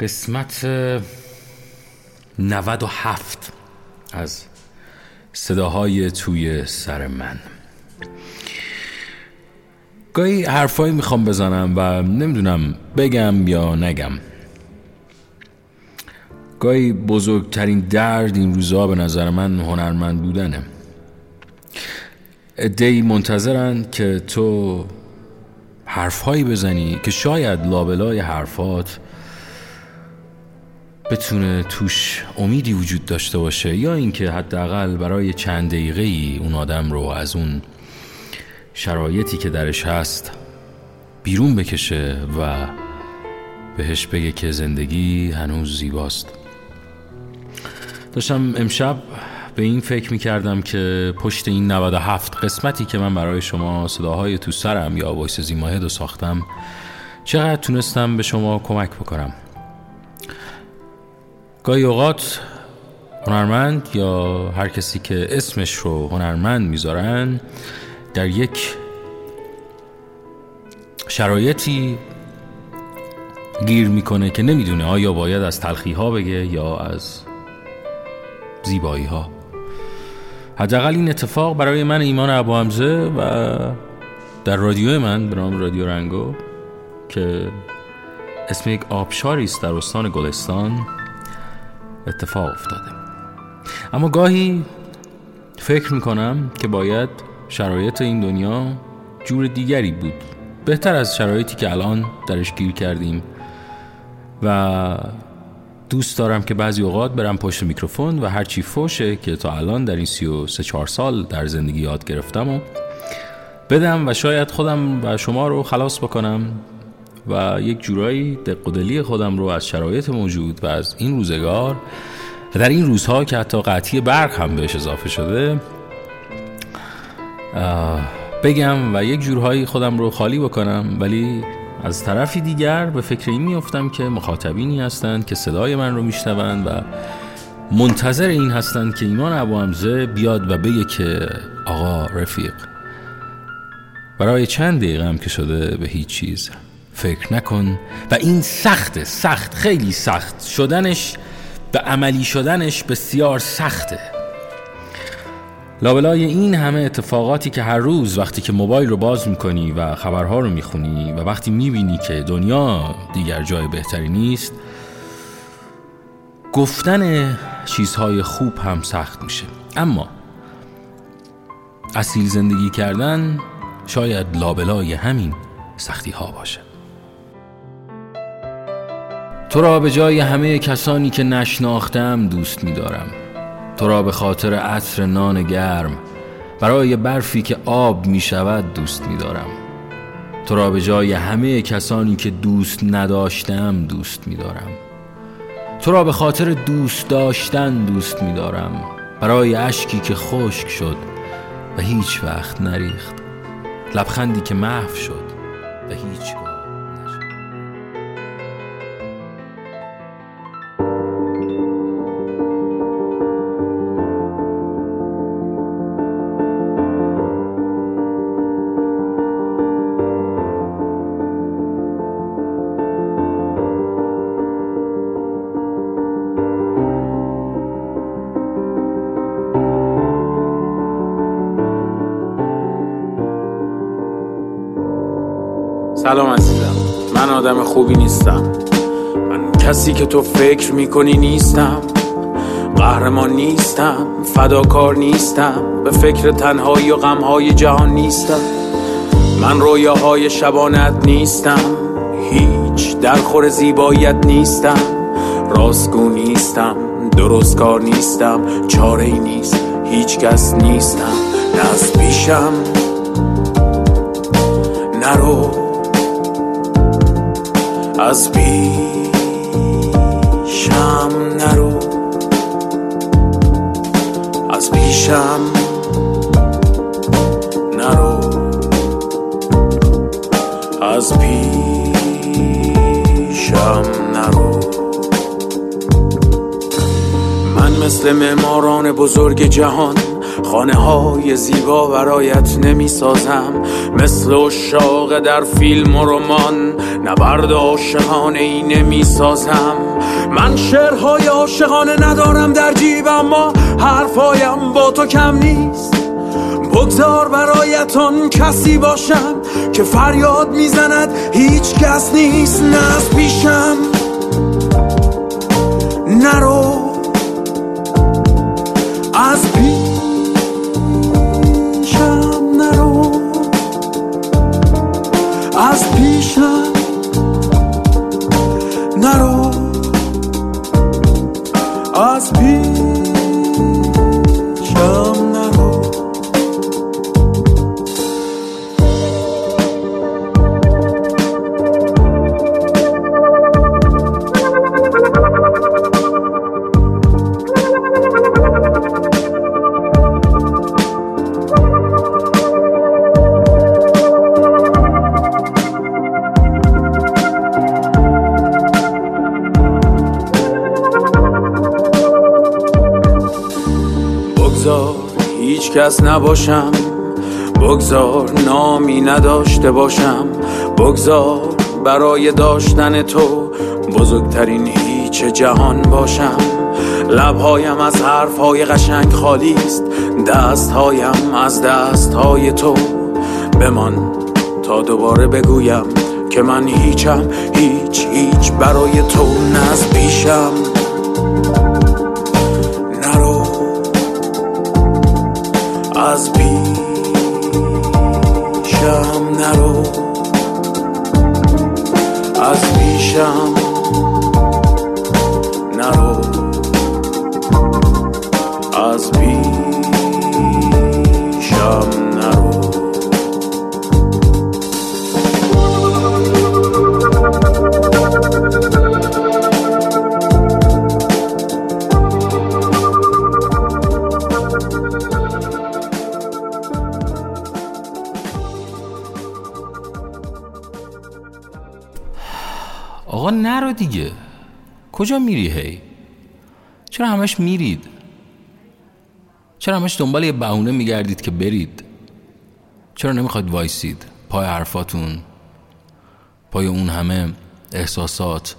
قسمت 97 از صداهای توی سر من. گاهی حرفایی می‌خوام بزنم و نمی‌دونم بگم یا نگم. گاهی بزرگترین درد این روزها به نظر من هنرمند بودنه. ادهی منتظرن که تو حرفهایی بزنی که شاید لابلای حرفات بتونه توش امیدی وجود داشته باشه یا اینکه حداقل برای چند دقیقه ای اون آدم رو از اون شرایطی که درش هست بیرون بکشه و بهش بگه که زندگی هنوز زیباست. داشتم امشب به این فکر می کردم که پشت این 97 قسمتی که من برای شما صداهای تو سرم یا وایس زیماهد رو ساختم چقدر تونستم به شما کمک بکنم؟ گاهی اوقات هنرمند یا هر کسی که اسمش رو هنرمند می‌ذارن در یک شرایطی گیر می‌کنه که نمی‌دونه آیا باید از تلخی ها بگه یا از زیبایی ها حداقل این اتفاق برای من ایمان ابو حمزه و در رادیو من به نام رادیو رنگو که اسم یک آبشاری است در استان گلستان اتفاق افتاده. اما گاهی فکر می‌کنم که باید شرایط این دنیا جور دیگری بود. بهتر از شرایطی که الان درش گیر کردیم و دوست دارم که بعضی اوقات برم پشت میکروفون و هرچی فوشه که تا الان در این سی و سه چهار سال در زندگی یاد گرفتم و بدم و شاید خودم و شما رو خلاص بکنم و یک جورایی دق و خودم رو از شرایط موجود و از این روزگار و در این روزها که حتی قطعی برق هم بهش اضافه شده بگم و یک جورهایی خودم رو خالی بکنم ولی از طرفی دیگر به فکر این میافتم که مخاطبینی هستند که صدای من رو میشنوند و منتظر این هستند که ایمان ابو حمزه بیاد و بگه که آقا رفیق برای چند دقیقه هم که شده به هیچ چیز فکر نکن و این سخته سخت خیلی سخت شدنش به عملی شدنش بسیار سخته. لابلای این همه اتفاقاتی که هر روز وقتی که موبایل رو باز می‌کنی و خبرها رو می‌خونی و وقتی می‌بینی که دنیا دیگر جای بهتری نیست گفتن چیزهای خوب هم سخت میشه. اما اصیل زندگی کردن شاید لابلای همین سختی ها باشه. تو را به جای همه کسانی که نشناختم دوست می‌دارم. تو را به خاطر عطر نان گرم برای برفی که آب می شود دوست می دارم. تو را به جای همه کسانی که دوست نداشتم دوست می دارم. تو را به خاطر دوست داشتن دوست می دارم. برای اشکی که خشک شد و هیچ وقت نریخت. لبخندی که محو شد و هیچ سلام عزیزم. من آدم خوبی نیستم. من کسی که تو فکر می‌کنی نیستم. قهرمان نیستم. فداکار نیستم. به فکر تنهایی و غمهای جهان نیستم. من رویاهای شبانت نیستم. هیچ درخور زیباییت نیستم. راستگو نیستم. درست کار نیستم. چاره ای نیست. هیچ کس نیستم. نه پیشم. نرو از پیشم نرو. از پیشم نرو. از پیشم نرو. من مثل معماران بزرگ جهان خانه های زیبا برایت نمی سازم مثل شاق در فیلم و رمان نبرد عاشقانه ای نمی سازم من شعرهای عاشقانه ندارم در جیب اما حرفایم با تو کم نیست. بگذار برایتان کسی باشم که فریاد می‌زند. هیچ کس نیست نه از پیشم. نرو. از کس نباشم. بگذار نامی نداشته باشم. بگذار برای داشتن تو بزرگترین هیچ جهان باشم. لبهایم از حرفهای قشنگ خالی است. دستهایم از دستهای تو. بمان تا دوباره بگویم که من هیچم. هیچ هیچ برای تو نز پیشم. از پیشم نرو. از پیشم کجا میری هی؟ چرا همش میرید؟ چرا همش دنبال یه بهونه میگردید که برید؟ چرا نمی‌خواید وایسید؟ پای حرفاتون پای اون همه احساسات.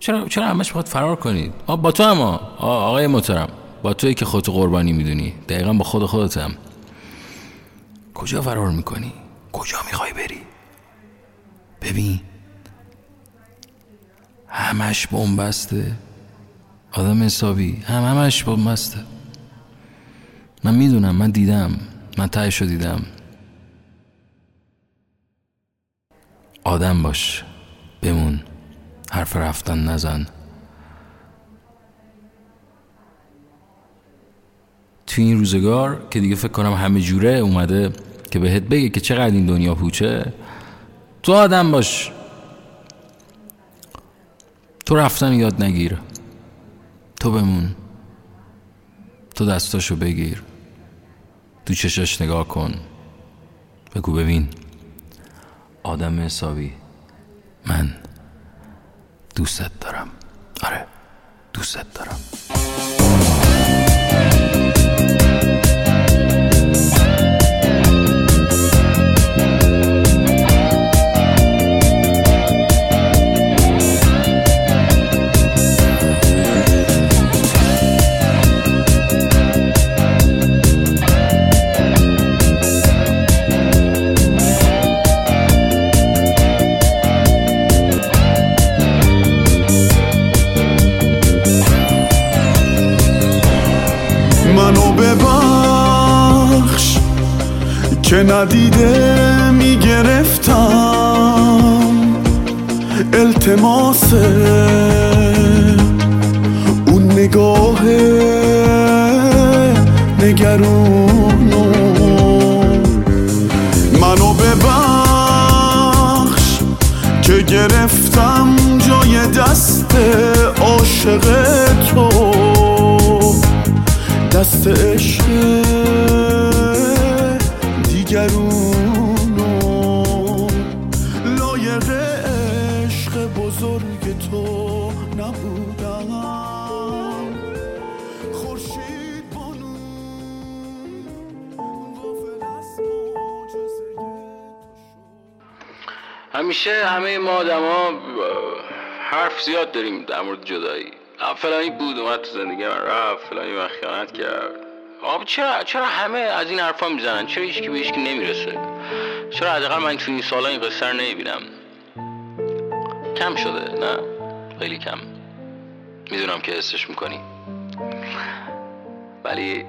چرا چرا همش می‌خواد فرار کنید؟ آ با تو هم آقای محترم با توی که خودتو قربانی می‌دونی. دقیقا با خود خودتم. کجا فرار می‌کنی؟ کجا می‌خوای بری؟ ببین همش بسته آدم حسابی هم همش بسته من می‌دونم من دیدم من تایشو دیدم. آدم باش بمون حرف رفتن نزن. تو این روزگار که دیگه فکر کنم همه جوره اومده که بهت بگه که چقدر این دنیا پوچه. تو آدم باش. تو رفتن یاد نگیر. تو بمون. تو دستاشو بگیر. تو چشاش نگاه کن. بگو ببین. آدم حسابی. من دوستت دارم. آره دوستت دارم. که ندیده می‌گرفتم. التماس اون نگاه نگرونو منو ببخش که گرفتم جای دست عاشق تو. دست عشق دیگرونو. لایق عشق بزرگ تو نبودم. همیشه همه ما آدما حرف زیاد داریم در مورد جدایی. فلانی بود اومد تو زندگی من. رفت فلانی من خیانت کرد. آب چرا چرا همه از این حرفا می‌زنن؟ چرا هیچکی به هیچکی نمی‌رسه؟ چرا حداقل من تو این سالا این قصه رو نمی‌بینم؟ کم شده نه؟ خیلی کم. می‌دونم که حسش می‌کنی. ولی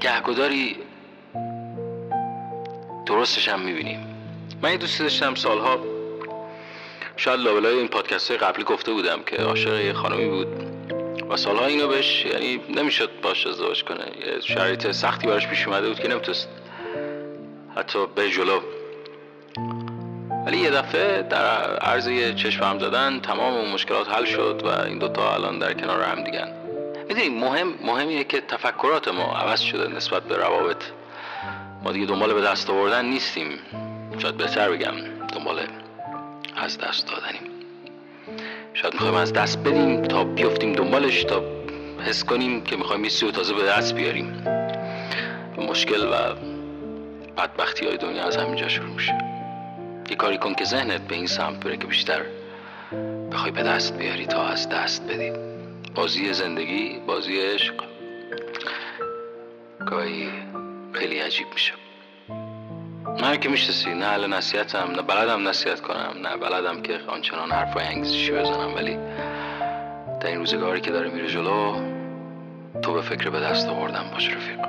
گهگداری درستش هم می‌بینیم من یه دوست داشتم سالها شاید لابلای این پادکست قبلی گفته بودم که عاشق یه خانمی بود و سالها اینو بهش یعنی نمی‌شد باش ازدواج کنه. یه شرایط سختی براش پیش اومده بود که نمی‌تونست حتی به جلو. ولی یه دفعه در عرض یه چشم هم زدن تمام اون مشکلات حل شد و این دوتا الان در کنار هم دیگن. می‌دونی مهم مهمیه که تفکرات ما عوض شده نسبت به روابط. ما دیگه دنبال به دست آوردن نیستیم. شاید بهتر بگم دنبال از دست دادنیم. شاید می‌خوایم از دست بدیم تا بیفتیم دنبالش تا حس کنیم که می‌خوایم یه تازه به دست بیاریم. مشکل و بدبختی های دنیا از همینجا شروع میشه. یه کاری کن که ذهنت به این سمت بره که بیشتر بخوای به دست بیاری تا از دست بدی. بازی زندگی بازی عشق گاهی خیلی عجیب میشه. من که می‌شناسی نه اهل نصیحتم نه بلدم نصیحت کنم نه بلدم که آنچنان حرفای انگیزشی بزنم ولی در این روزگاری که داره میره جلو تو به فکر به دست آوردم باش رفیق.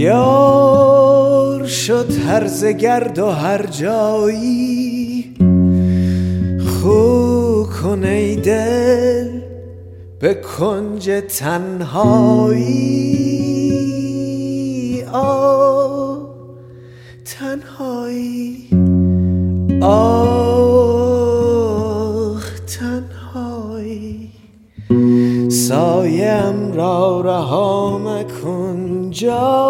یار شد هر گرد و هر جایی. خو کن ای دل به کنج تنهایی. آه تنهایی. تنهایی. سایم را رها مکن جایی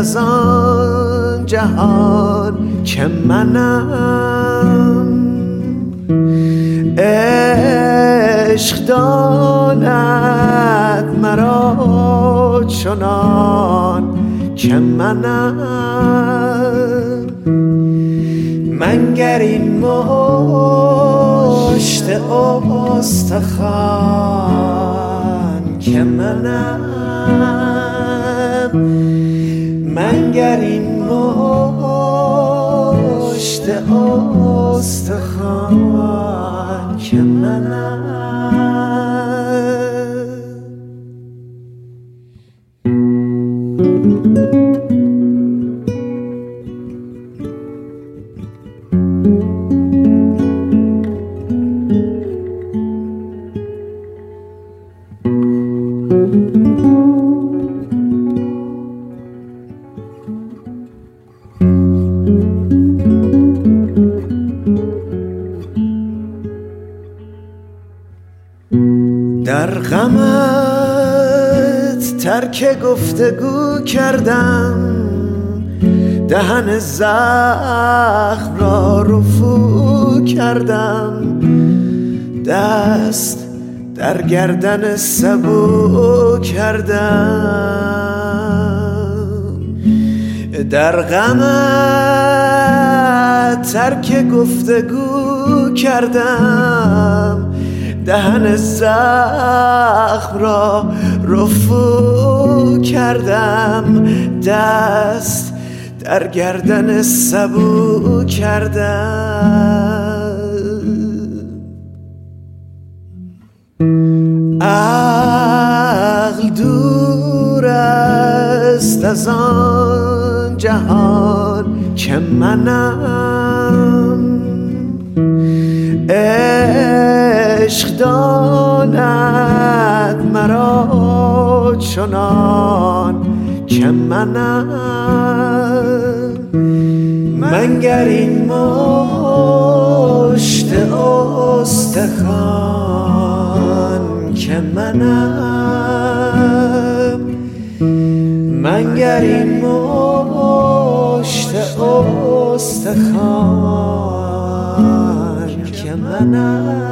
از آن جهان که منم. عشق داند مرا چنان که منم. منگر این مشت استخوان که منم. منگر این مشت استخوان که منم. در ترک گفتگو کردم دهن زخم را رفو کردم. دست در گردن سبو کردم. در غمت ترک گفتگو کردم دهن زخم را رفو کردم دست در گردن سبو کردم. عقل دور است از آن جهان که منم. عشق دار چنان که منم. منگر این مشت استخوان که منم. منگر این مشت استخوان که منم.